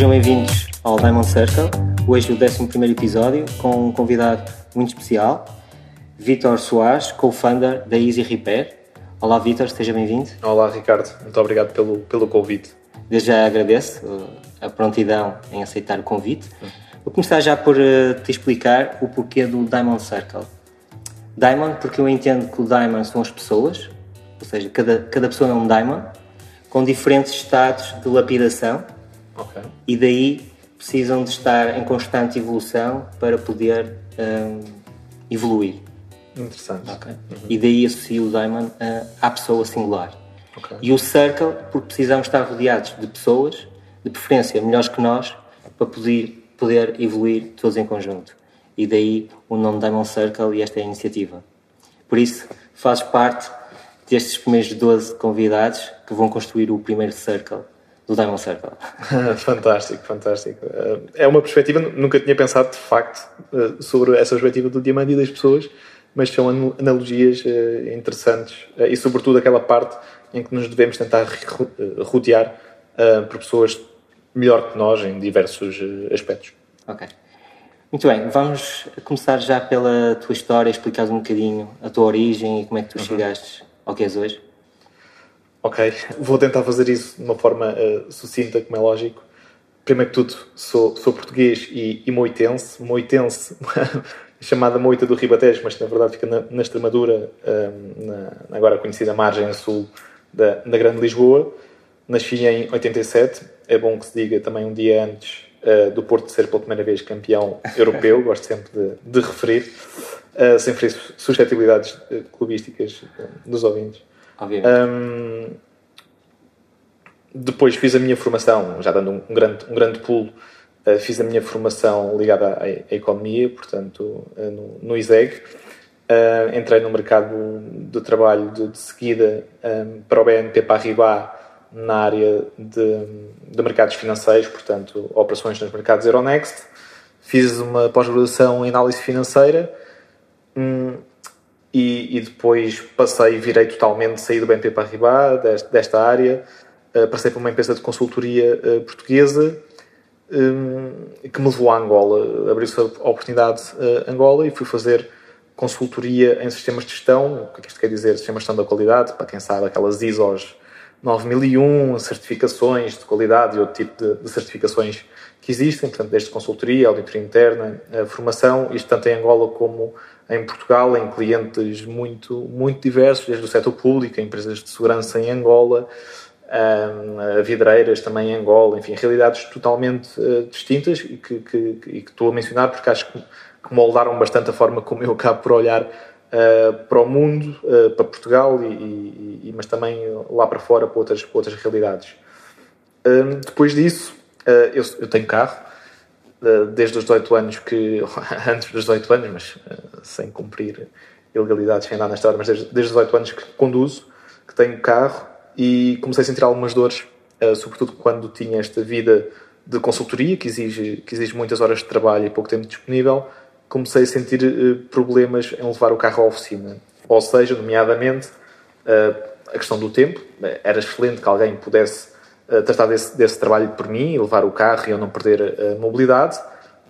Sejam bem-vindos ao Diamond Circle, hoje o 11 episódio, com um convidado muito especial, Vitor Soares, co-founder da Easy Repair. Olá Vitor, esteja bem-vindo. Olá Ricardo, muito obrigado pelo, pelo convite. Desde já agradeço uh, a prontidão em aceitar o convite. Vou começar já por uh, te explicar o porquê do Diamond Circle. Diamond, porque eu entendo que o Diamond são as pessoas, ou seja, cada, cada pessoa é um Diamond, com diferentes estados de lapidação Ok. e daí precisam de estar em constante evolução para poder um, evoluir. Interessante. ok? E daí associo o Diamond uh, à pessoa singular. Ok. E o Circle, porque precisamos estar rodeados de pessoas, de preferência melhores que nós, para poder, poder evoluir todos em conjunto. E daí o nome Diamond Circle e esta iniciativa. Por isso, fazes parte destes primeiros 12 convidados que vão construir o primeiro Circle do Diamond Circle. fantástico, fantástico. Uh, É uma perspectiva, nunca tinha pensado de facto uh, sobre essa perspectiva do diamante e das pessoas, mas são analogias uh, interessantes e, sobretudo, aquela parte em que nos devemos tentar ro- rodear por pessoas melhor que nós em diversos aspectos. Ok. Muito bem, vamos começar já pela tua história, explicares um bocadinho a tua origem e como é que tu chegaste ao que és hoje. Ok, vou tentar fazer isso de uma forma eh, sucinta, como é lógico. Primeiro que tudo, sou, sou português e, e moitense. Moitense, chamada Moita do Ribatejo, mas que na verdade fica na, na Extremadura, eh, na, agora conhecida margem sul da, da Grande Lisboa. Nasci em 87, é bom que se diga também um dia antes eh, do Porto ser pela primeira vez campeão europeu, gosto sempre de, de referir, eh, sem ferir suscetibilidades clubísticas dos ouvintes. Hum, depois fiz a minha formação, já dando um, um grande, um grande pulo, uh, fiz a minha formação ligada à, à economia, portanto, uh, no, no ISEG. Uh, entrei no mercado de trabalho de, de seguida um, para o BNP Paribas na área de, de mercados financeiros, portanto, operações nos mercados Euronext. Fiz uma pós-graduação em análise financeira. Hum, e, e depois passei, virei totalmente, saí do BNP Paribas, desta, desta área, uh, passei para uma empresa de consultoria uh, portuguesa um, que me levou a Angola. Abriu-se a oportunidade uh, Angola e fui fazer consultoria em sistemas de gestão. O é que isto quer dizer? Sistemas de gestão da qualidade, para quem sabe, aquelas ISOs 9001, certificações de qualidade e outro tipo de, de certificações que existem, portanto, desde consultoria, auditoria interna, formação, isto tanto em Angola como em Portugal, em clientes muito, muito diversos, desde o setor público, empresas de segurança em Angola, um, vidreiras também em Angola, enfim, realidades totalmente uh, distintas e que, que, que, que estou a mencionar porque acho que, moldaram bastante a forma como eu acabo por olhar uh, para o mundo, uh, para Portugal, e, e, mas também lá para fora para outras, para outras realidades. Um, depois disso, eu, eu tenho carro, desde os 18 anos que antes dos 18 anos, mas uh, sem cumprir ilegalidades, sem andar na história, mas desde, desde os 18 anos que conduzo, que tenho carro e comecei a sentir algumas dores, uh, sobretudo quando tinha esta vida de consultoria que exige, que exige muitas horas de trabalho e pouco tempo disponível, comecei a sentir problemas em levar o carro à oficina. Ou seja, nomeadamente, a questão do tempo. Era excelente que alguém pudesse tratar desse, desse, trabalho por mim, levar o carro e eu não perder a mobilidade,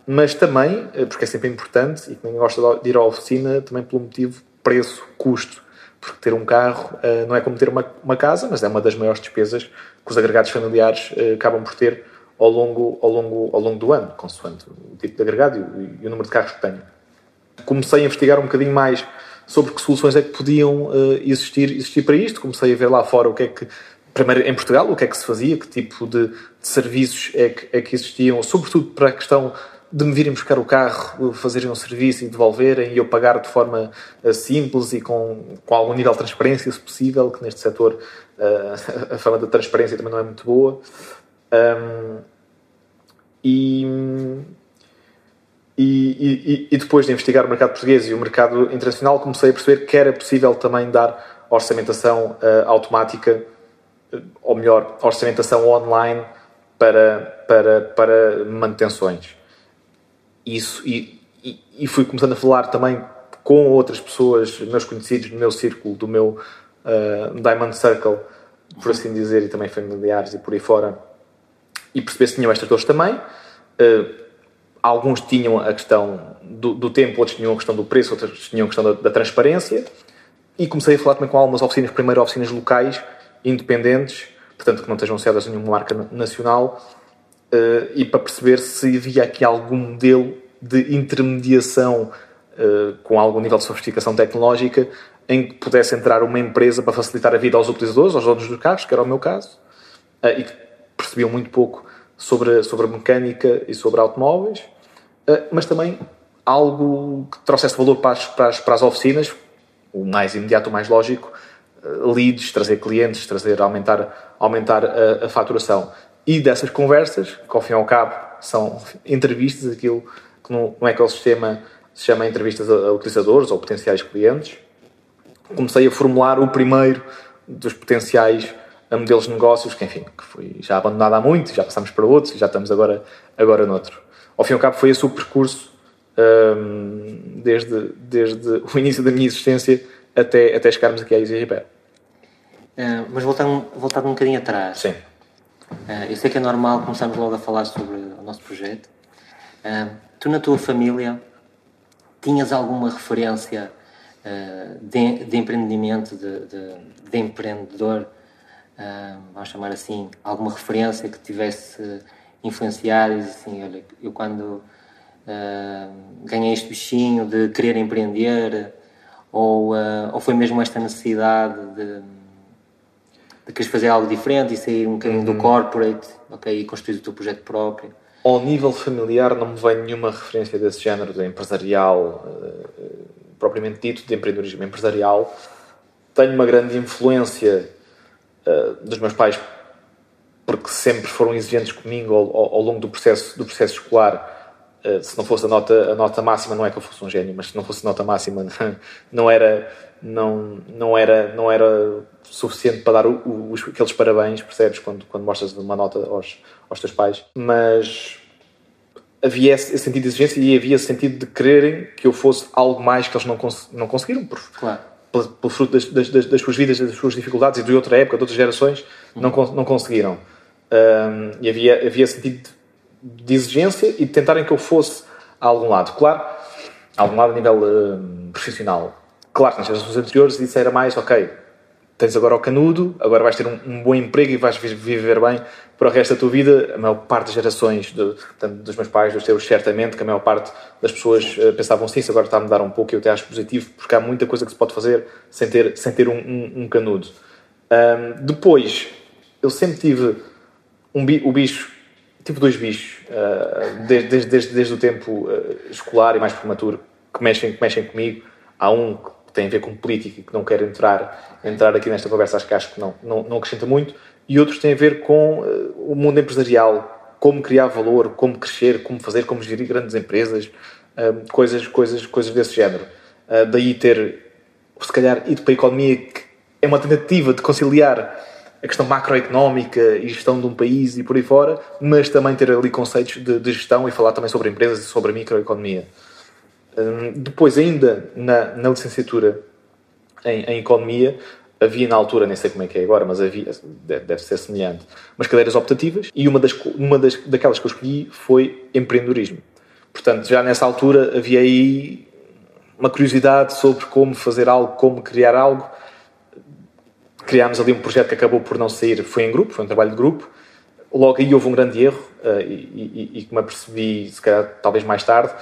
mas também, porque é sempre importante e ninguém gosta de ir à oficina, também pelo motivo preço-custo. Porque ter um carro uh, não é como ter uma, uma, casa, mas é uma das maiores despesas que os agregados familiares uh, acabam por ter ao longo, ao, longo, ao longo do ano, consoante o tipo de agregado e o, e o número de carros que tenho. Comecei a investigar um bocadinho mais sobre que soluções é que podiam uh, existir, existir para isto. Comecei a ver lá fora o que é que primeiro em Portugal, o que é que se fazia, que tipo de, de serviços é que, é que, existiam, sobretudo para a questão de me virem buscar o carro, fazerem um serviço e devolverem e eu pagar de forma uh, simples e com, com algum nível de transparência, se possível, que neste setor uh, a forma da transparência também não é muito boa. Um, e, e, e, e depois de investigar o mercado português e o mercado internacional, comecei a perceber que era possível também dar orçamentação uh, automática ou melhor, orçamentação online para, para, para manutenções. Isso, e, e, e, fui começando a falar também com outras pessoas, meus conhecidos, no meu círculo, do meu uh, Diamond Circle, por assim dizer, e também familiares e por aí fora, e perceber se tinham estas dores também. Uh, alguns tinham a questão do, do, tempo, outros tinham a questão do preço, outros tinham a questão da, da, transparência. E comecei a falar também com algumas oficinas, primeiro oficinas locais, independentes, portanto que não estejam associadas a nenhuma marca nacional, uh, e para perceber se havia aqui algum modelo de intermediação uh, com algum nível de sofisticação tecnológica em que pudesse entrar uma empresa para facilitar a vida aos utilizadores, aos donos dos carros, que era o meu caso, uh, e que percebiam muito pouco sobre, sobre mecânica e sobre automóveis, mas também algo que trouxesse valor para as, para as, para as oficinas, o mais imediato, o mais lógico, leads, trazer clientes, trazer, aumentar, aumentar a, a faturação. E dessas conversas, que ao fim e ao cabo são entrevistas, aquilo que no, no ecossistema se chama entrevistas a, utilizadores ou potenciais clientes, comecei a formular o primeiro dos potenciais modelos de negócios, que enfim, que foi já abandonado há muito, já passamos para outros, já estamos agora, agora noutro. Ao fim e ao cabo foi esse o percurso desde, desde o início da minha existência até, até chegarmos aqui à EasyRepair. Uh, mas voltando, voltando um bocadinho atrás. Sim. Uh, eu sei que é normal começarmos logo a falar sobre o nosso projeto. Uh, tu, na tua família, tinhas alguma referência uh, de, de, empreendimento, de, de, de empreendedor, vamos chamar assim, alguma referência que tivesse influenciado? E assim, olha, eu quando ganhei este bichinho de querer empreender, ou, ou foi mesmo esta necessidade de de queres fazer algo diferente e sair um bocadinho uhum. do corporate, ok, e construir o teu projeto próprio. Ao nível familiar não me vem nenhuma referência desse género de empresarial, uh, propriamente dito, de empreendedorismo empresarial. Tenho uma grande influência uh, dos meus pais porque sempre foram exigentes comigo ao, ao, ao longo do processo, do processo escolar. Uh, se não fosse a nota, a nota máxima, não é que eu fosse um gênio, mas se não fosse a nota máxima, não era, não, não era, não era suficiente para dar o, o, aqueles parabéns, percebes? Quando, quando mostras uma nota aos, aos teus pais. Mas havia esse, esse sentido de exigência e havia esse sentido de quererem que eu fosse algo mais que eles não, cons não conseguiram, por, claro. pelo, pelo fruto das, das, das, suas vidas, das suas dificuldades e de outra época, de outras gerações, uhum. não, não conseguiram. Um, e havia, havia sentido de, de exigência e de tentarem que eu fosse a algum lado. Claro, a algum lado a nível um, profissional. Claro, nas gerações anteriores isso era mais, ok, tens agora o canudo, agora vais ter um, um, bom emprego e vais viver bem para o resto da tua vida. A maior parte das gerações, de, tanto dos meus pais, dos teus, certamente, que a maior parte das pessoas uh, pensavam sim, isso agora está a mudar um pouco e eu até acho positivo, porque há muita coisa que se pode fazer sem ter, sem ter um, um, um canudo. Um, depois, eu sempre tive um o bicho, tive dois bichos, uh, desde, desde, desde, o tempo uh, escolar e mais prematuro, que mexem, que mexem comigo. Há um que tem a ver com política e que não quero entrar, entrar aqui nesta conversa, acho que acho que não, não, não acrescenta muito, e outros têm a ver com uh, o mundo empresarial, como criar valor, como crescer, como fazer, como gerir grandes empresas, coisas, coisas, coisas desse género. Daí ter, se calhar, ido para a economia, que é uma tentativa de conciliar a questão macroeconómica e gestão de um país e por aí fora, mas também ter ali conceitos de, de gestão e falar também sobre empresas e sobre a microeconomia. Hum, depois, ainda na, na licenciatura em, em, Economia, havia na altura, nem sei como é que é agora, mas havia, deve, deve ser semelhante, umas cadeiras optativas e uma, das, uma das, daquelas que eu escolhi foi empreendedorismo. Portanto, já nessa altura havia aí uma curiosidade sobre como fazer algo, como criar algo. Criámos ali um projeto que acabou por não sair, foi em grupo, foi um trabalho de grupo. Logo aí houve um grande erro uh, e, e, e que me apercebi, se calhar, talvez mais tarde,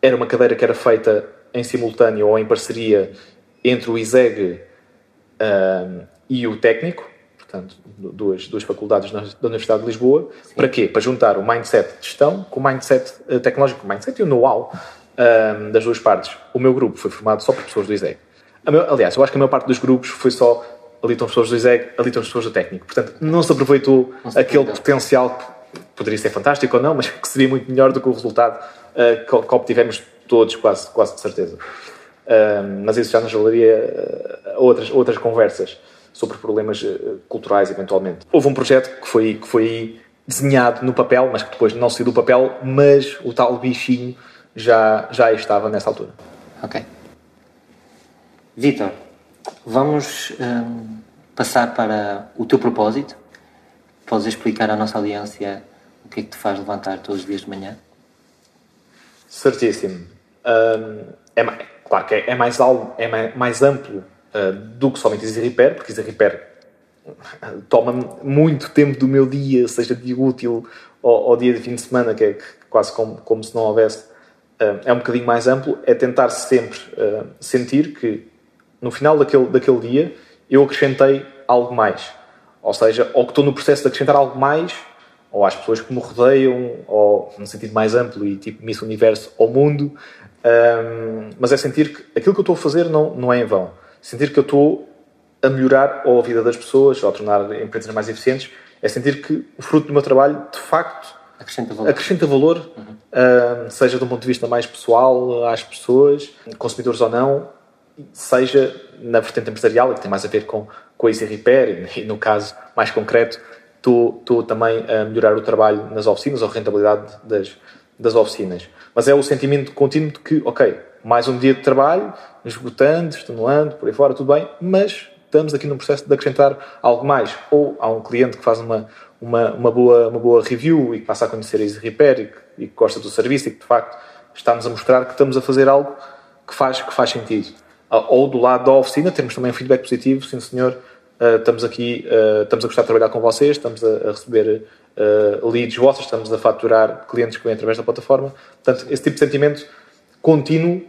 era uma cadeira que era feita em simultâneo ou em parceria entre o ISEG um, e o técnico, portanto, duas, duas faculdades da Universidade de Lisboa. Sim. Para quê? Para juntar o mindset de gestão com o mindset eh, tecnológico, o mindset e o know-how um, das duas partes. O meu grupo foi formado só por pessoas do ISEG. Meu, aliás, eu acho que a maior parte dos grupos foi só ali estão pessoas do ISEG, ali estão pessoas do técnico. Portanto, não se aproveitou não se aquele potencial que poderia ser fantástico ou não, mas que seria muito melhor do que o resultado uh, que, que obtivemos todos, quase, quase de certeza. Uh, mas isso já nos levaria a outras, outras conversas sobre problemas uh, culturais, eventualmente. Houve um projeto que foi, que foi desenhado no papel, mas que depois não saiu do papel, mas o tal bichinho já, já estava nessa altura. Ok. Vitor, vamos um, passar para o teu propósito. podes explicar à nossa audiência o que é que te faz levantar todos os dias de manhã? Certíssimo. Um, é, claro que é, é mais, é mais amplo uh, do que somente Easy Repair, porque Easy Repair toma muito tempo do meu dia, seja dia útil ou, ou dia de fim de semana, que é quase como, como se não houvesse. Uh, é um bocadinho mais amplo. É tentar sempre uh, sentir que no final daquele, daquele dia eu acrescentei algo mais. Ou seja, ou que estou no processo de acrescentar algo mais ou às pessoas que me rodeiam, ou no sentido mais amplo e tipo Miss Universo ao mundo, um, mas é sentir que aquilo que eu estou a fazer não, não é em vão. Sentir que eu estou a melhorar ou a vida das pessoas, ou a tornar empresas mais eficientes, é sentir que o fruto do meu trabalho, de facto, acrescenta valor, acrescenta valor uhum. um, seja de um ponto de vista mais pessoal às pessoas, consumidores ou não, seja na vertente empresarial, que tem mais a ver com, com a Easy Repair, e no caso mais concreto, estou, também a melhorar o trabalho nas oficinas, ou a rentabilidade das, das oficinas. Mas é o sentimento contínuo de que, ok, mais um dia de trabalho, esgotando, estimulando, por aí fora, tudo bem, mas estamos aqui num processo de acrescentar algo mais. Ou há um cliente que faz uma, uma, uma, boa, uma boa review e que passa a conhecer a Easy Repair e que, e que gosta do serviço e que, de facto, está-nos a mostrar que estamos a fazer algo que faz, que faz sentido. Ou do lado da oficina, temos também um feedback positivo, sim senhor, Uh, estamos aqui, uh, estamos a gostar de trabalhar com vocês, estamos a, receber leads vossos, estamos a faturar clientes que vêm através da plataforma. Portanto, esse tipo de sentimento contínuo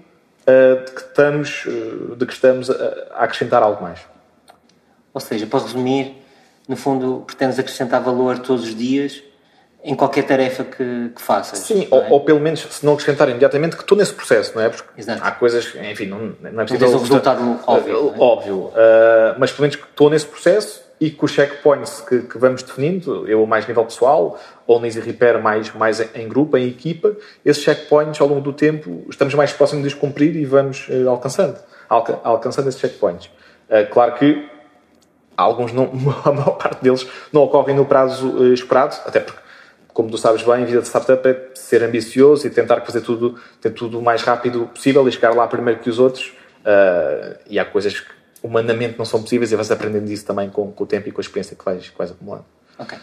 de que estamos, de que estamos a, a acrescentar algo mais. Ou seja, para resumir, no fundo, pretendes acrescentar valor todos os dias em qualquer tarefa que, que faças. Sim, ou, é? ou, pelo menos, se não acrescentar imediatamente, que estou nesse processo, não é? Porque Exato. há coisas, enfim, não, não é preciso. Não um resultado óbvio. Uh, óbvio. Uh, mas pelo menos que estou nesse processo e com os checkpoints que, que, vamos definindo, eu mais nível pessoal, ou Easy Repair mais, mais em grupo, em equipa, esses checkpoints ao longo do tempo estamos mais próximos de os cumprir e vamos uh, alcançando, alca alcançando esses checkpoints. Uh, claro que alguns, não, a maior parte deles, não ocorrem no prazo esperado, até porque como tu sabes bem, a vida de startup é ser ambicioso e tentar fazer tudo, ter tudo o mais rápido possível e chegar lá primeiro que os outros. Uh, e há coisas que humanamente não são possíveis e vais aprendendo isso também com, com, o tempo e com a experiência que vais, que vais acumulando. Ok.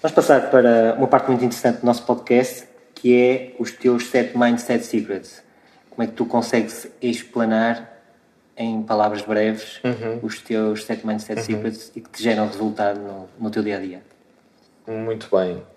Vamos passar para uma parte muito interessante do nosso podcast, que é os teus sete mindset secrets. Como é que tu consegues explanar em palavras breves uhum. os teus sete mindset uhum. secrets e que te geram resultado no, no teu dia a dia? Muito bem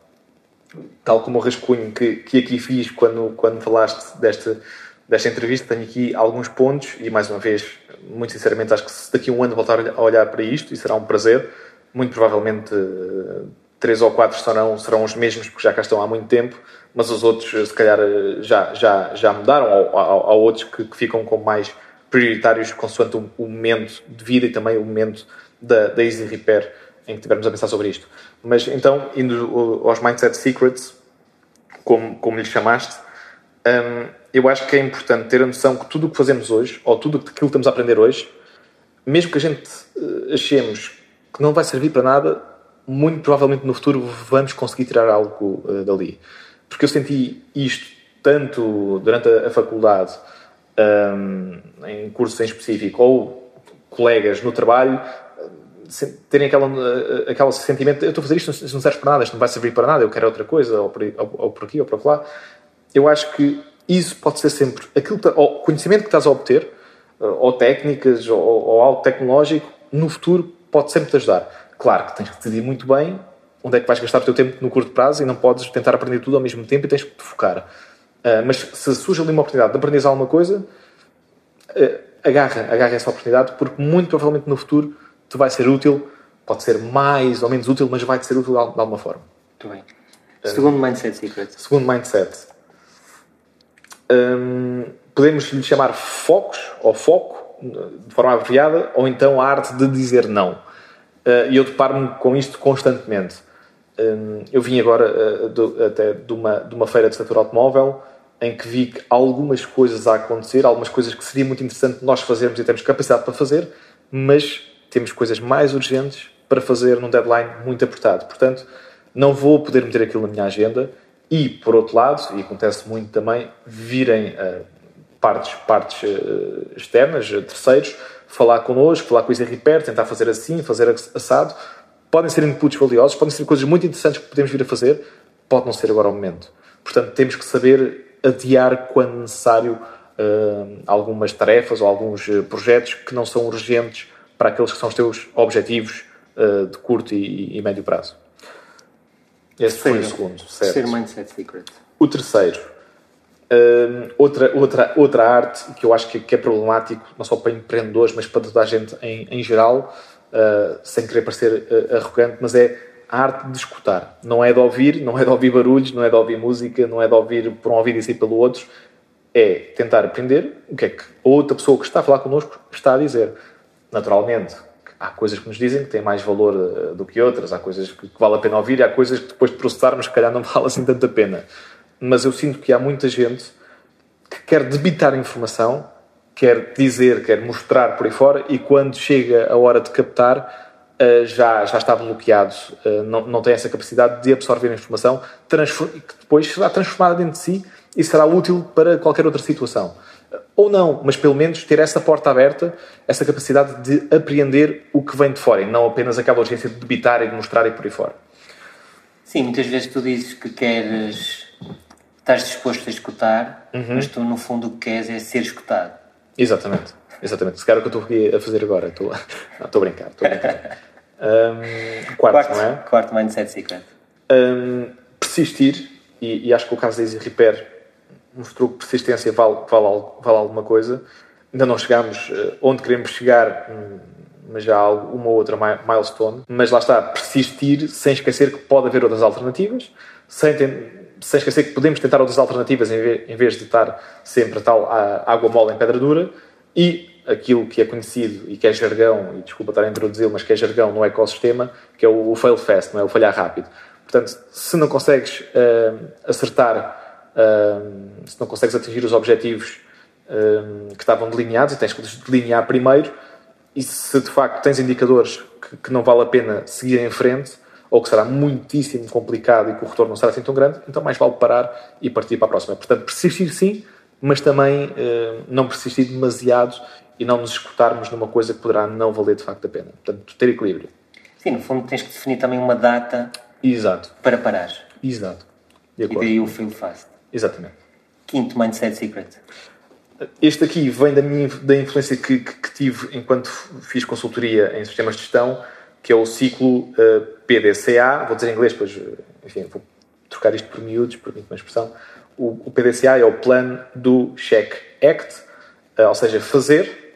tal como o rascunho que, que aqui fiz quando, quando falaste desta, desta entrevista, tenho aqui alguns pontos e, mais uma vez, muito sinceramente, acho que se daqui a um ano voltar a olhar para isto, e será um prazer, muito provavelmente eh, três ou quatro serão, serão os mesmos, porque já cá estão há muito tempo, mas os outros, eh, se calhar, eh, já, já, já mudaram, há outros que, que, ficam como mais prioritários consoante o, o, momento de vida e também o momento da, da Easy Repair em que estivermos a pensar sobre isto. Mas então, indo aos Mindset Secrets, como, como lhe chamaste, um, eu acho que é importante ter a noção que tudo o que fazemos hoje, ou tudo aquilo que estamos a aprender hoje, mesmo que a gente uh, achemos que não vai servir para nada, muito provavelmente no futuro vamos conseguir tirar algo uh, dali. Porque eu senti isto tanto durante a, a faculdade, um, em cursos em específico, ou colegas no trabalho, terem aquela, eh, aquele sentimento, eu estou a fazer isto, isto não serve para nada, isto não vai servir para nada, eu quero outra coisa, ou por, ou, ou por aqui, ou por lá. Eu acho que isso pode ser sempre aquilo que, ou conhecimento que estás a obter, eh, ou técnicas, ou, ou algo tecnológico, no futuro pode sempre te ajudar. Claro que tens que decidir muito bem onde é que vais gastar o teu tempo no curto prazo e não podes tentar aprender tudo ao mesmo tempo e tens que te focar. Uh, mas se surge ali uma oportunidade de aprenderes alguma coisa, uh, agarra, agarra essa oportunidade, porque muito provavelmente no futuro te vai ser útil, pode ser mais ou menos útil, mas vai-te ser útil de alguma forma. Muito bem. Segundo uh, Mindset Secret. Segundo Mindset. Um, podemos lhe chamar focos, ou foco, de forma abreviada, ou então a arte de dizer não. Uh, e eu deparo-me com isto constantemente. Um, eu vim agora uh, do, até de uma, de uma feira de setor automóvel em que vi que algumas coisas a acontecer, algumas coisas que seria muito interessante nós fazermos e temos capacidade para fazer, mas temos coisas mais urgentes para fazer num deadline muito apertado. Portanto, não vou poder meter aquilo na minha agenda e, por outro lado, e acontece muito também, virem uh, partes, partes uh, externas, terceiros, falar connosco, falar com o Repair, tentar fazer assim, fazer assado, podem ser inputs valiosos, podem ser coisas muito interessantes que podemos vir a fazer, pode não ser agora o momento. Portanto, temos que saber adiar quando necessário uh, algumas tarefas ou alguns projetos que não são urgentes para aqueles que são os teus objetivos uh, de curto e, e, médio prazo. Esse foi o segundo. Certo. Terceiro Mindset Secret. O terceiro. outra, outra, outra arte que eu acho que, que, é problemático, não só para empreendedores, mas para toda a gente em, em geral, sem querer parecer arrogante, mas é a arte de escutar. Não é de ouvir, não é de ouvir barulhos, não é de ouvir música, não é de ouvir por um ouvido e sair pelo outro. É tentar aprender o que é que a outra pessoa que está a falar connosco está a dizer. Naturalmente, há coisas que nos dizem que têm mais valor uh, do que outras, há coisas que, vale a pena ouvir e há coisas que depois de processarmos, se calhar não vale assim tanta pena. Mas eu sinto que há muita gente que quer debitar informação, quer dizer, quer mostrar por aí fora e quando chega a hora de captar uh, já, já está bloqueado, uh, não, não tem essa capacidade de absorver a informação que depois será transformada dentro de si e será útil para qualquer outra situação. Ou não, mas pelo menos ter essa porta aberta, essa capacidade de apreender o que vem de fora e não apenas aquela urgência de debitar e de mostrar e por aí fora. Sim, muitas vezes tu dizes que queres, estás disposto a escutar, uhum. mas tu no fundo o que queres é ser escutado. Exatamente, exatamente. Se calhar é o que eu estou aqui a fazer agora, estou, não, estou a brincar, estou a brincar. Um, quarto, quarto, não é? Quarto Mindset Secret. Um, persistir, e, e, acho que o caso da Easy Repair mostrou que persistência vale, vale, vale alguma coisa. Ainda não chegámos uh, onde queremos chegar, hum, mas já há uma ou outra milestone. Mas lá está, persistir sem esquecer que pode haver outras alternativas, sem, sem esquecer que podemos tentar outras alternativas em vez, de estar sempre a tal água mole em pedra dura e aquilo que é conhecido e que é jargão, e desculpa estar a introduzi-lo, mas que é jargão no ecossistema, que é o, fail fast, não é? o falhar rápido. Portanto, se não consegues uh, acertar, se não consegues atingir os objetivos que estavam delineados, e tens que delinear primeiro, e se de facto tens indicadores que, que, não vale a pena seguir em frente, ou que será muitíssimo complicado e que o retorno não será assim tão grande, então mais vale parar e partir para a próxima. Portanto, persistir sim, mas também não persistir demasiado e não nos escutarmos numa coisa que poderá não valer de facto a pena. Portanto, ter equilíbrio. Sim, no fundo tens que definir também uma data Exato. para parar. Exato. e daí o feel fast. Exatamente. Quinto Mindset Secret. Este aqui vem da, minha, da influência que, que, que tive enquanto fiz consultoria em sistemas de gestão, que é o ciclo uh, eh, PDCA. Vou dizer em inglês, pois, eh, enfim, vou trocar isto por miúdos, permite uma expressão. O, o PDCA é o Plan do Check Act, uh, ou seja, fazer,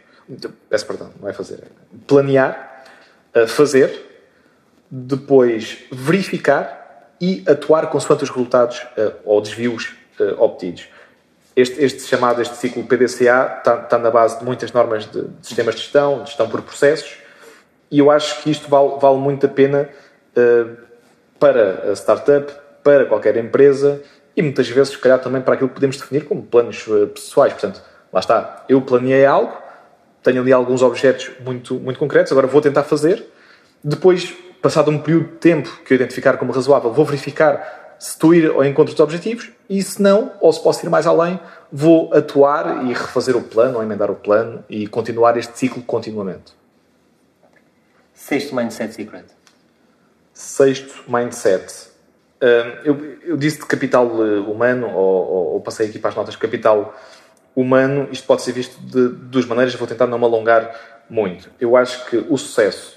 Peço perdão, não é fazer. É planear, fazer, depois verificar e atuar consoante os resultados ou desvios obtidos. Este, este, chamado, este ciclo PDCA está, está na base de muitas normas de, de, sistemas de gestão, de gestão por processos, e eu acho que isto vale, vale muito a pena uh, para a startup, para qualquer empresa e muitas vezes, se calhar, também para aquilo que podemos definir como planos uh, pessoais. Portanto, lá está, eu planeei algo, tenho ali alguns objetos muito, muito concretos, agora vou tentar fazer. Depois, passado um período de tempo que eu identificar como razoável, vou verificar se estou a ir ao encontro dos objetivos e se não, ou se posso ir mais além, vou atuar e refazer o plano, ou emendar o plano e continuar este ciclo continuamente. Sexto Mindset Secret. Sexto Mindset. Hum, eu, eu disse de capital eh, humano, ou, ou, ou passei aqui para as notas, capital humano, isto pode ser visto de duas maneiras, vou tentar não me alongar muito. Eu acho que o sucesso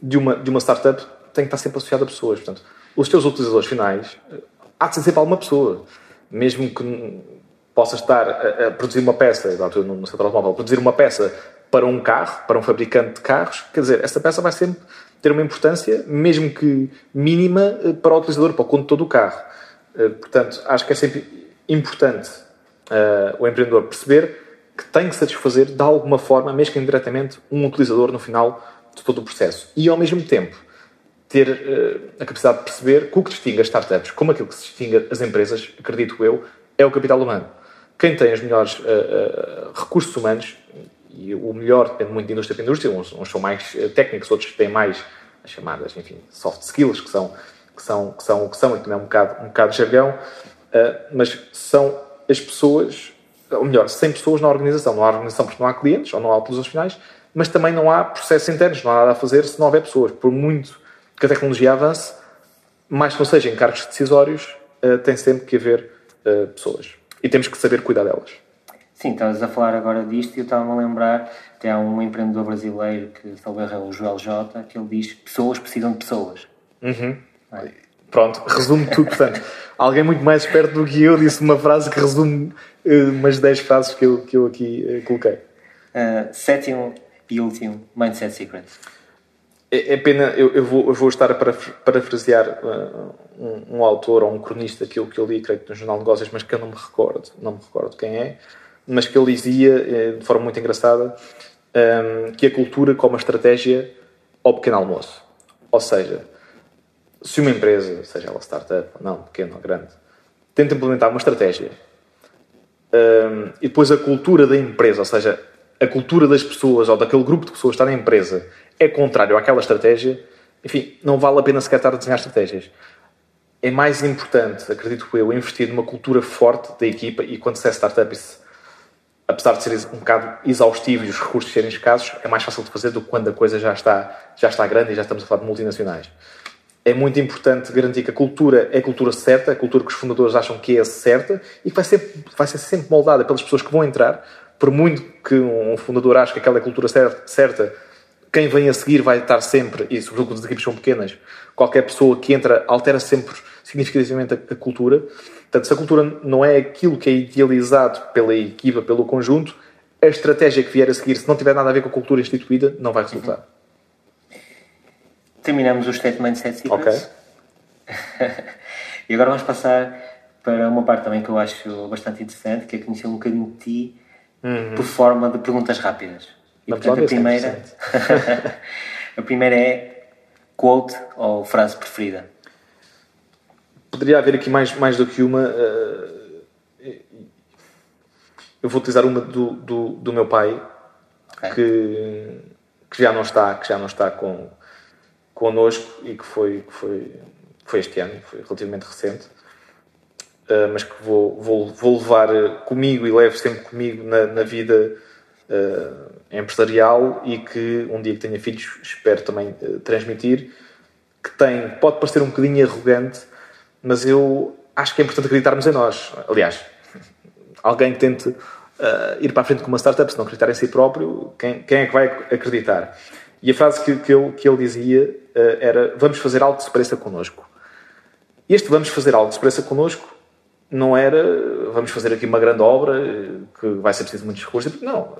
de uma, de uma startup tem que estar sempre associado a pessoas. Portanto, os teus utilizadores finais, há de ser sempre alguma pessoa. Mesmo que possas estar a, a produzir uma peça, no, no setor automóvel, produzir uma peça para um carro, para um fabricante de carros, quer dizer, essa peça vai sempre ter uma importância, mesmo que mínima, eh, para o utilizador, para o condutor do carro. Eh, portanto, acho que é sempre importante uh, o empreendedor perceber que tem que satisfazer de alguma forma, mesmo que indiretamente, um utilizador no final de todo o processo. E ao mesmo tempo ter uh, a capacidade de perceber que o que distingue as startups, como aquilo que se distingue as empresas, acredito eu, é o capital humano. Quem tem os melhores uh, recursos humanos, e o melhor depende muito de indústria para indústria, uns, uns são mais técnicos, outros têm mais as chamadas, enfim, soft skills, que são, que são, que são que são, e também é um bocado, um bocado de jargão, mas são as pessoas, ou melhor, 100 pessoas na organização. Não há organização porque não há clientes ou não há utilizadores finais, mas também não há processos internos, não há nada a fazer se não houver pessoas. Por muito que a tecnologia avance, mais que não seja em cargos decisórios, uh, tem sempre que haver uh, pessoas. E temos que saber cuidar delas. Sim, estás a falar agora disto e eu estava-me a lembrar que há um empreendedor brasileiro que talvez é o Joel J, que ele diz pessoas precisam de pessoas. Uhum. É? Pronto, resume tudo. Portanto, alguém muito mais esperto do que eu disse uma frase que resume uh, umas 10 frases que eu, que eu aqui uh, coloquei. Uh, sétimo e último, Mindset Secrets. É, é pena, eu, eu, vou, eu vou estar a parafrasear uh, um, um, autor ou um cronista que eu, que eu li, creio que no Jornal de Negócios, mas que eu não me recordo, não me recordo quem é, mas que ele dizia, de forma muito engraçada, um, que a cultura como a estratégia ao pequeno almoço. Ou seja, se uma empresa, seja ela startup ou não, pequena ou grande, tenta implementar uma estratégia um, e depois a cultura da empresa, ou seja, a cultura das pessoas ou daquele grupo de pessoas que está na empresa é contrário àquela estratégia, enfim, não vale a pena sequer estar a desenhar estratégias. É mais importante, acredito eu, investir numa cultura forte da equipa e quando se é startup, isso, apesar de ser um bocado exaustivo e os recursos serem escassos, é mais fácil de fazer do que quando a coisa já está, já está grande e já estamos a falar de multinacionais é muito importante garantir que a cultura é a cultura certa, a cultura que os fundadores acham que é certa e que vai ser, vai ser sempre moldada pelas pessoas que vão entrar. Por muito que um fundador ache que aquela é a cultura certa, quem vem a seguir vai estar sempre, e sobretudo quando as equipes são pequenas, qualquer pessoa que entra altera sempre significativamente a, cultura. Portanto, se a cultura não é aquilo que é idealizado pela equipa, pelo conjunto, a estratégia que vier a seguir, se não tiver nada a ver com a cultura instituída, não vai resultar. Terminamos os sete mindset secrets. Ok. e agora vamos passar para uma parte também que eu acho bastante interessante, que é conhecer um bocadinho de ti uhum. por forma de perguntas rápidas. E portanto a primeira, a primeira é quote ou frase preferida. Poderia haver aqui mais, mais do que uma. eu vou utilizar uma do, do, do meu pai, okay. que, que já não está, que já não está com, connosco e que foi, que foi, foi este ano, foi relativamente recente, uh, mas que vou, vou, vou levar comigo e levo sempre comigo na, na vida uh, empresarial e que um dia que tenha filhos espero também uh, transmitir, que tem, pode parecer um bocadinho arrogante, mas eu acho que é importante acreditarmos em nós. Aliás, alguém que tente ir para a frente com uma startup, se não acreditar em si próprio, quem, quem é que vai acreditar? E a frase que, que, ele, que ele dizia uh, era: Vamos fazer algo que se pareça connosco. Este vamos fazer algo que se pareça connosco não era vamos fazer aqui uma grande obra eh, que vai ser preciso muitos recursos. Não.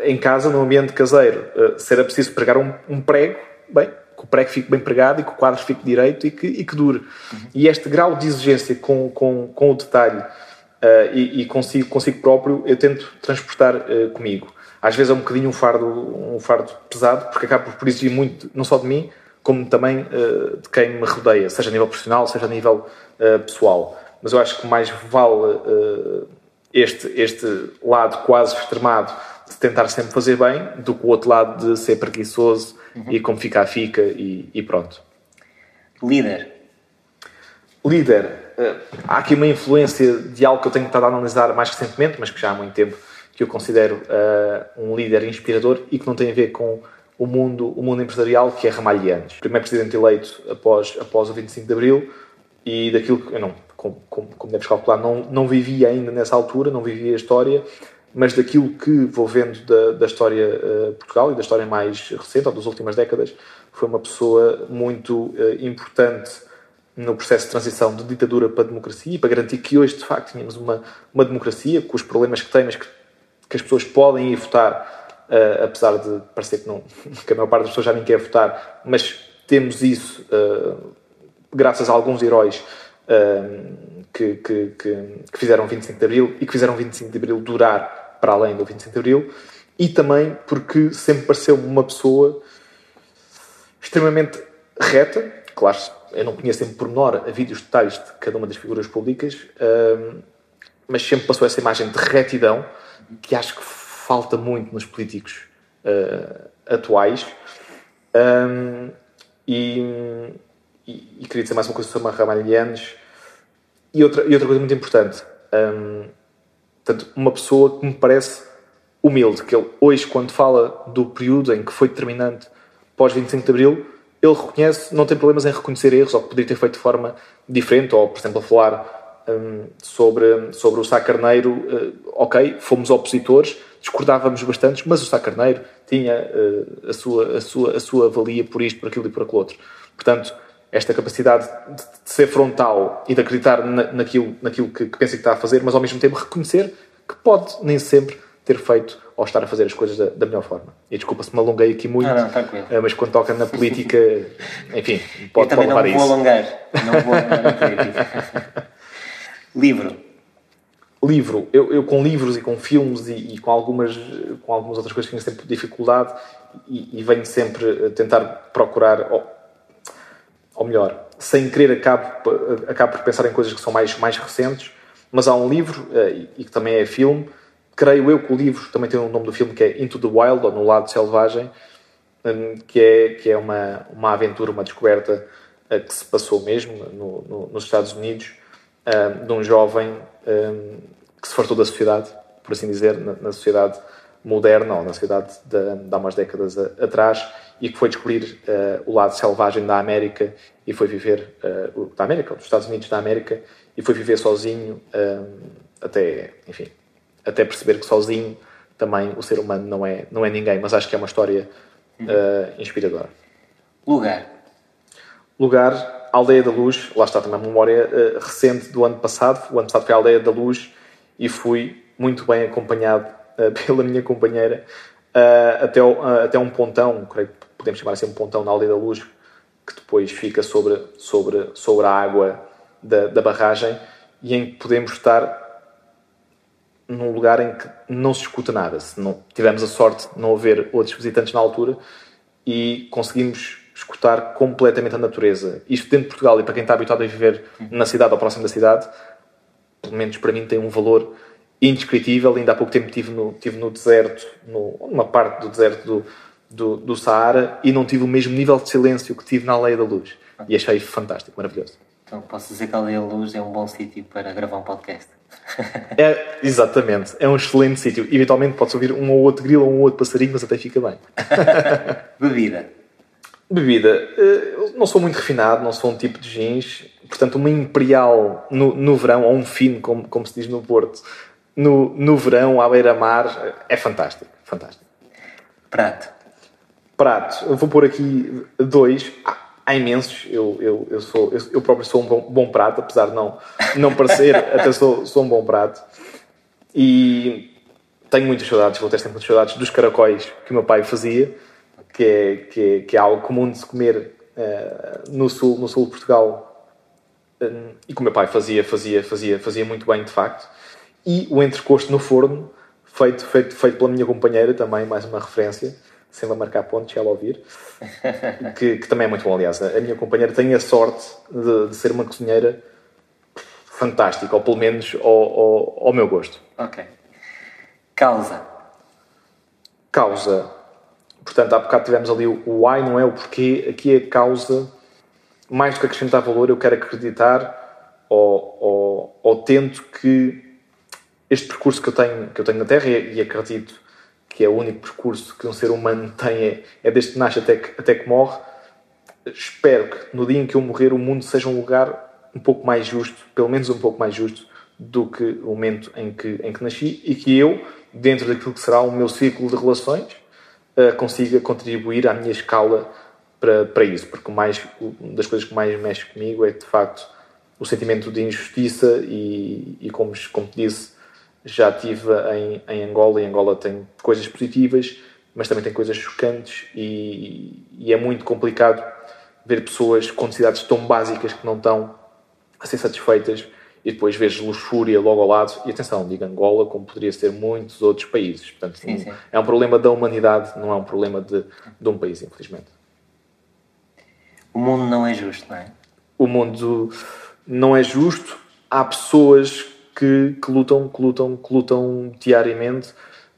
Em casa, no ambiente caseiro, uh, se era preciso pregar um, um, prego, bem, que o prego fique bem pregado e que o quadro fique direito e que, e que dure. Uhum. E este grau de exigência com, com, com o detalhe uh, e, e consigo, consigo próprio, eu tento transportar uh, comigo às vezes é um bocadinho um fardo, um fardo pesado, porque acaba por exigir muito, não só de mim, como também uh, de quem me rodeia, seja a nível profissional, seja a nível pessoal. Mas eu acho que mais vale uh, este, este lado quase extremado de tentar sempre fazer bem do que o outro lado de ser preguiçoso uhum. e como fica, fica e, e pronto. Líder. Líder. há aqui uma influência de algo que eu tenho estado a analisar mais recentemente, mas que já há muito tempo que eu considero uh, um líder inspirador e que não tem a ver com o mundo, o mundo empresarial, que é Ramalhianes. Primeiro presidente eleito após, após o 25 de Abril e daquilo que eu não, como, como, como deves calcular, não, não vivia ainda nessa altura, não vivia a história, mas daquilo que vou vendo da, da história uh, Portugal e da história mais recente, ou das últimas décadas, foi uma pessoa muito uh, importante no processo de transição de ditadura para democracia e para garantir que hoje, de facto, tínhamos uma, uma democracia com os problemas que tem, mas que que as pessoas podem ir votar, uh, apesar de parecer que, não, que a maior parte das pessoas já nem quer votar, mas temos isso graças a alguns heróis uh, que, que, que, que, fizeram 25 de Abril e que fizeram 25 de Abril durar para além do 25 de Abril e também porque sempre pareceu uma pessoa extremamente reta, claro, eu não conheço em pormenor a vídeos detalhes de cada uma das figuras públicas, mas sempre passou essa imagem de retidão que acho que falta muito nos políticos uh, atuais. Um, e, e, queria dizer mais uma coisa sobre Ramalhianes. E outra, e outra coisa muito importante. Um, portanto, uma pessoa que me parece humilde, que ele hoje, quando fala do período em que foi determinante pós 25 de Abril, ele reconhece, não tem problemas em reconhecer erros ou que poderia ter feito de forma diferente, ou, por exemplo, a falar um, sobre, sobre o Sá Carneiro, uh, ok, fomos opositores, discordávamos bastante, mas o Sá Carneiro tinha uh, a, sua, a, sua, a sua valia por isto, por aquilo e por aquilo outro. Portanto, esta capacidade de, ser frontal e de acreditar na, naquilo, naquilo que, que pensa que está a fazer, mas ao mesmo tempo reconhecer que pode nem sempre ter feito ou estar a fazer as coisas da, da melhor forma. E desculpa se me alonguei aqui muito, não, não, mas quando toca na política, enfim, pode, Eu também pode não vou isso. alongar, não vou alongar na política. Livro. Livro. Eu, eu, com livros e com filmes e, e, com, algumas, com algumas outras coisas tenho sempre dificuldade e, e venho sempre tentar procurar, ou, melhor, sem querer acabo, acabo por pensar em coisas que são mais, mais recentes, mas há um livro, eh, e que também é filme, creio eu que o livro também tem o um nome do filme que é Into the Wild, ou No Lado Selvagem, hum, que é, que é uma, uma aventura, uma descoberta uh, que se passou mesmo no, no, nos Estados Unidos, uh, de um jovem um, que se fartou da sociedade, por assim dizer, na, na sociedade moderna, ou na sociedade de, de há umas décadas a, atrás, e que foi descobrir uh, o lado selvagem da América e foi viver, da América, dos Estados Unidos da América, e foi viver sozinho até, enfim, até perceber que sozinho também o ser humano não é, não é ninguém, mas acho que é uma história uh, inspiradora. Lugar. Lugar, Aldeia da Luz, lá está também a memória uh, recente do ano passado. O ano passado foi a Aldeia da Luz e fui muito bem acompanhado uh, pela minha companheira até, até um pontão, creio que podemos chamar assim um pontão na Aldeia da Luz, que depois fica sobre, sobre, sobre a água da, da barragem e em que podemos estar num lugar em que não se escuta nada. Se não tivemos a sorte de não haver outros visitantes na altura e conseguimos escutar completamente a natureza. Isto dentro de Portugal e para quem está habituado a viver na cidade ou próximo da cidade, pelo menos para mim tem um valor indescritível. Ainda há pouco tempo estive no, estive no deserto, no, numa parte do deserto do, do, do Saara e não tive o mesmo nível de silêncio que tive na Aldeia da Luz. E achei fantástico, maravilhoso. Então posso dizer que a Aldeia da Luz é um bom sítio para gravar um podcast. É, exatamente, é um excelente sítio. Eventualmente pode-se ouvir um ou outro grilo ou um outro passarinho, mas até fica bem. Bebida. Bebida. Eh, eu não sou muito refinado, não sou um tipo de jeans. Portanto, uma imperial no, no verão, ou um fino, como, como se diz no Porto, no, no verão, à beira-mar, é fantástico. Fantástico. Prato. Prato. Eu vou pôr aqui dois. Ah, há imensos. Eu, eu, eu, sou, eu, eu próprio sou um bom, bom, prato, apesar de não, não parecer, até sou, sou um bom prato. E tenho muitas saudades, vou ter sempre muitas saudades dos caracóis que o meu pai fazia, que é, que é, que é algo comum de se comer uh, no, sul, no sul de Portugal. Um, e que o meu pai fazia, fazia, fazia, fazia muito bem, de facto. E o entrecosto no forno, feito, feito, feito pela minha companheira, também, mais uma referência sempre a marcar pontos, ela ouvir, que, que, também é muito bom, aliás. A minha companheira tem a sorte de, de ser uma cozinheira fantástica, ou pelo menos ao, ao, ao, meu gosto. Ok. Causa. Causa. Portanto, há bocado tivemos ali o, o why, não é o porquê. Aqui é a causa. Mais do que acrescentar valor, eu quero acreditar ou, ou, ou tento que este percurso que eu tenho, que eu tenho na Terra, e, e acredito que é o único percurso que um ser humano tem, é, é desde que nasce até que, até que morre. Espero que no dia em que eu morrer o mundo seja um lugar um pouco mais justo, pelo menos um pouco mais justo do que o momento em que, em que nasci e que eu, dentro daquilo que será o meu círculo de relações, uh, consiga contribuir à minha escala para, para isso, porque mais, uma das coisas que mais mexe comigo é de facto o sentimento de injustiça e, e como, como te disse, já estive em, em Angola e Angola tem coisas positivas, mas também tem coisas chocantes e, e, é muito complicado ver pessoas com necessidades tão básicas que não estão a ser satisfeitas e depois vês luxúria logo ao lado. E atenção, digo Angola como poderia ser muitos outros países. Portanto, sim, sim. é um problema da humanidade, não é um problema de, de um país, infelizmente. O mundo não é justo, não é? O mundo não é justo. Há pessoas que, que, lutam, que lutam, que lutam diariamente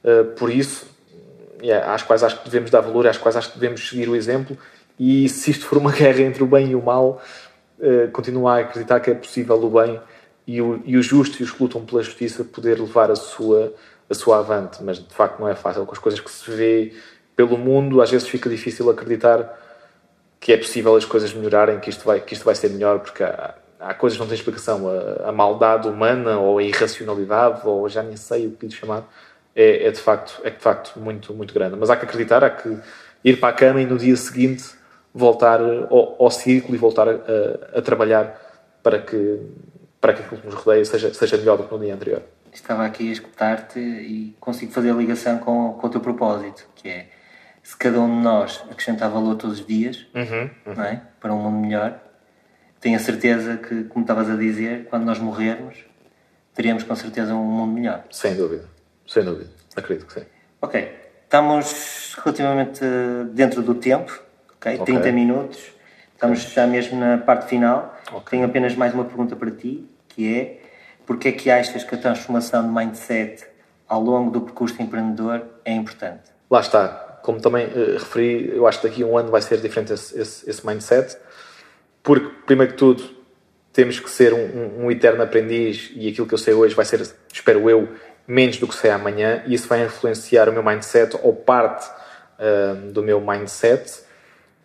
uh, por isso, yeah, às quais acho que devemos dar valor, às quais acho que devemos seguir o exemplo. E se isto for uma guerra entre o bem e o mal, uh, continuo a acreditar que é possível o bem e o, e justo e os que lutam pela justiça poder levar a sua, a sua avante. Mas de facto não é fácil. Com as coisas que se vê pelo mundo, às vezes fica difícil acreditar que é possível as coisas melhorarem, que isto vai, que isto vai ser melhor, porque há, há coisas que não têm explicação. A, a, maldade humana ou a irracionalidade, ou já nem sei o que lhe chamar, é, é, de facto, é de facto muito, muito grande. Mas há que acreditar, há que ir para a cama e no dia seguinte voltar ao, ao círculo e voltar a, a, a, trabalhar para que, para que aquilo que nos rodeia seja, seja melhor do que no dia anterior. Estava aqui a escutar-te e consigo fazer a ligação com, com o teu propósito, que é se cada um de nós acrescentar valor todos os dias uhum, uhum. É? para um mundo melhor, tenho a certeza que, como estavas a dizer, quando nós morrermos, teríamos com certeza um mundo melhor. Sem dúvida, sem dúvida, acredito que sim. Ok, estamos relativamente dentro do tempo, ok? okay. 30 minutos, estamos okay. já mesmo na parte final. Okay. Tenho apenas mais uma pergunta para ti, que é porque é que achas que a transformação de mindset ao longo do percurso empreendedor é importante? Lá está, como também uh, referi, eu acho que daqui a um ano vai ser diferente esse, esse, esse mindset, porque, primeiro que tudo, temos que ser um, um, eterno aprendiz e aquilo que eu sei hoje vai ser, espero eu, menos do que sei amanhã. E isso vai influenciar o meu mindset ou parte uh, do meu mindset.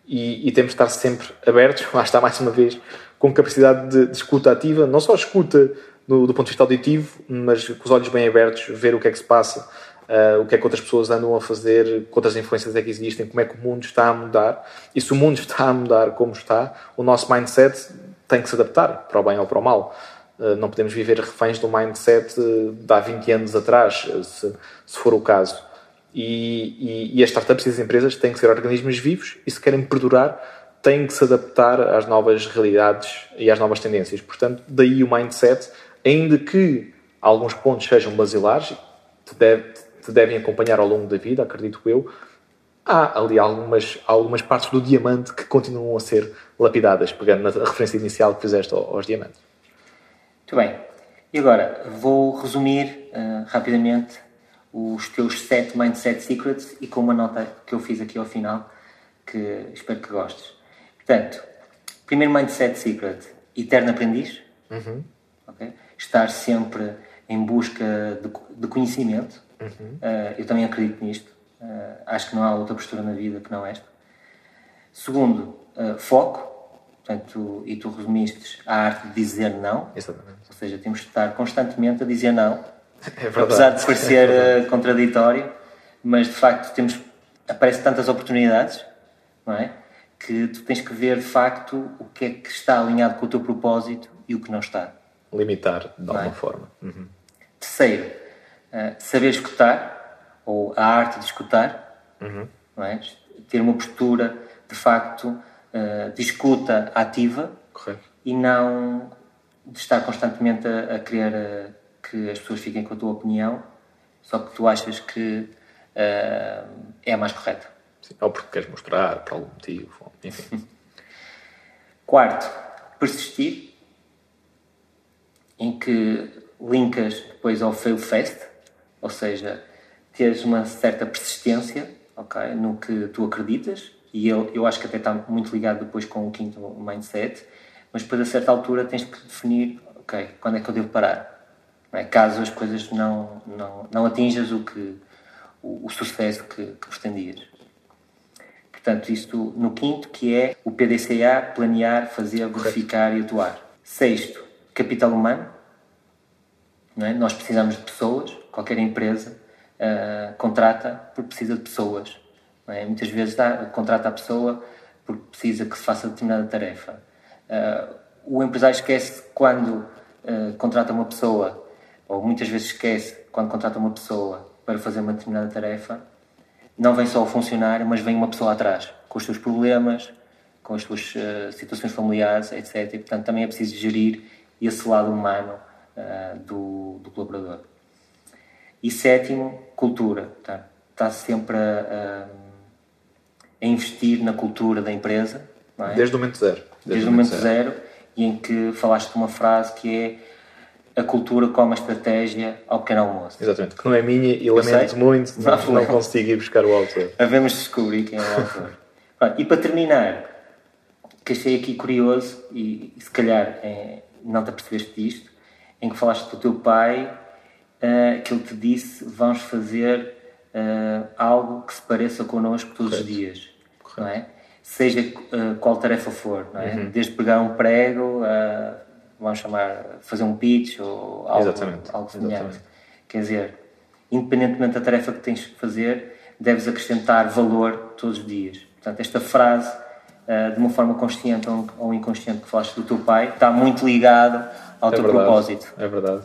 E, e, temos de estar sempre abertos, lá está mais uma vez, com capacidade de, de escuta ativa, não só escuta do ponto de vista auditivo, mas com os olhos bem abertos, ver o que é que se passa uh, o que é que outras pessoas andam a fazer, que outras influências é que existem, como é que o mundo está a mudar. E se o mundo está a mudar como está, o nosso mindset tem que se adaptar, para o bem ou para o mal. Uh, não podemos viver reféns do mindset de há 20 anos atrás, se, se for o caso. E, e, e, as startups e as empresas têm que ser organismos vivos e, se querem perdurar, têm que se adaptar às novas realidades e às novas tendências. Portanto, daí o mindset, ainda que alguns pontos sejam basilares, deve, te devem acompanhar ao longo da vida, acredito eu, há ali algumas, algumas partes do diamante que continuam a ser lapidadas, pegando na referência inicial que fizeste aos diamantes. Muito bem. E agora, vou resumir uh, rapidamente os teus sete Mindset Secrets e com uma nota que eu fiz aqui ao final, que espero que gostes. Portanto, primeiro Mindset Secret, eterno aprendiz. Uhum. Okay? Estar sempre em busca de, de conhecimento. Uhum. Uh, eu também acredito nisto. Uh, acho que não há outra postura na vida que não esta. Segundo, uh, foco. Portanto, e tu resumiste a arte de dizer não. Exatamente. Ou seja, temos de estar constantemente a dizer não. É apesar de parecer é contraditório, mas de facto temos aparecem tantas oportunidades, não é? Que tu tens que ver de facto o que é que está alinhado com o teu propósito e o que não está. Limitar de alguma é? forma. Uhum. Terceiro, uh, saber escutar, ou a arte de escutar, uhum. é? ter uma postura de facto uh, de escuta ativa Correto. e não de estar constantemente a, a querer uh, que as pessoas fiquem com a tua opinião, só que tu achas que é a mais correta. Sim, ou porque queres mostrar, por algum motivo, enfim. Quarto, persistir, em que linkas depois ao fail fast, ou seja, teres uma certa persistência okay, no que tu acreditas, e eu, eu acho que até está muito ligado depois com o quinto mindset, mas depois a certa altura tens que definir, ok, quando é que eu devo parar? É? Caso as coisas não, não, não atinjas o, que, o, o sucesso que, que pretendias. Portanto, isto no quinto, que é o PDCA, planear, fazer, verificar e atuar. Sexto, capital humano, é? Nós precisamos de pessoas, qualquer empresa uh, contrata porque precisa de pessoas. É? Muitas vezes dá, contrata a pessoa porque precisa que se faça determinada tarefa. Uh, o empresário esquece quando uh, contrata uma pessoa, ou muitas vezes esquece quando contrata uma pessoa para fazer uma determinada tarefa, não vem só o funcionário, mas vem uma pessoa atrás, com os seus problemas, com as suas uh, situações familiares, etc. E, portanto, também é preciso gerir esse lado humano do, do, colaborador. E sétimo, cultura. Tá? Está sempre a, a, investir na cultura da empresa. É? Desde o momento zero. Desde, Desde o momento zero. zero. E em que falaste de uma frase que é a cultura como a estratégia ao pequeno almoço. Exatamente, que não é minha e lamento muito, não, não, não consigo ir buscar o autor. Havemos descobrir quem é o autor. e para terminar, que achei aqui curioso, e, e se calhar é, não te apercebeste disto, em que falaste do teu pai, uh, que ele te disse: Vamos fazer uh, algo que se pareça connosco todos Correto. os dias. Correto. Não é? seja uh, qual tarefa for, não é? Uhum. Desde pegar um prego, vamos chamar, fazer um pitch ou algo, Exatamente. algo semelhante. Exatamente. Quer dizer, independentemente da tarefa que tens que fazer, deves acrescentar valor todos os dias. Portanto, esta frase, de uma forma consciente ou inconsciente que falaste do teu pai, está muito ligado ao é teu verdade. propósito. É verdade.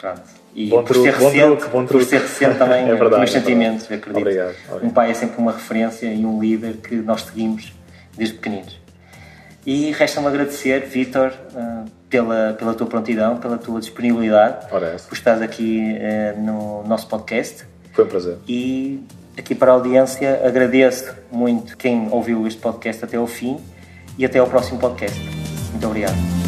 Pronto. E bom por, truque, ser recente, bom truque, bom truque. por ser recente também, é verdade, meus é sentimentos, acredito. Obrigado, obrigado. Um pai é sempre uma referência e um líder que nós seguimos desde pequeninos. E resta-me agradecer, Vítor, uh, pela, pela tua prontidão, pela tua disponibilidade, Ora, por estar aqui uh, no nosso podcast. Foi um prazer. E aqui para a audiência agradeço muito quem ouviu este podcast até ao fim e até ao próximo podcast. Muito obrigado.